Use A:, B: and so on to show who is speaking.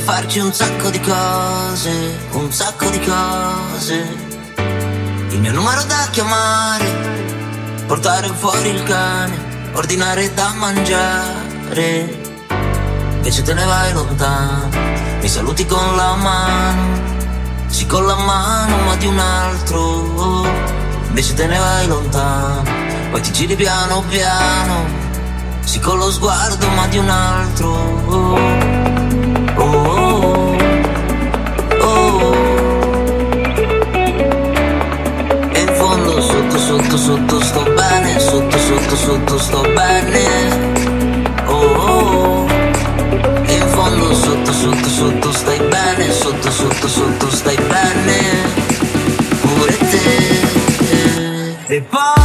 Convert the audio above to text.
A: farci un sacco di cose, un sacco di cose. Il mio numero da chiamare, portare fuori il cane, ordinare da mangiare. Invece te ne vai lontano, mi saluti con la mano, sì con la mano ma di un altro. Invece te ne vai lontano, poi ti giri piano piano, sì con lo sguardo ma di un altro. Sotto sotto sotto sto bene, sotto sotto sotto sto bene. Oh, oh. In fondo sotto sotto sotto stai bene, sotto sotto sotto stai bene. Pure te. E poi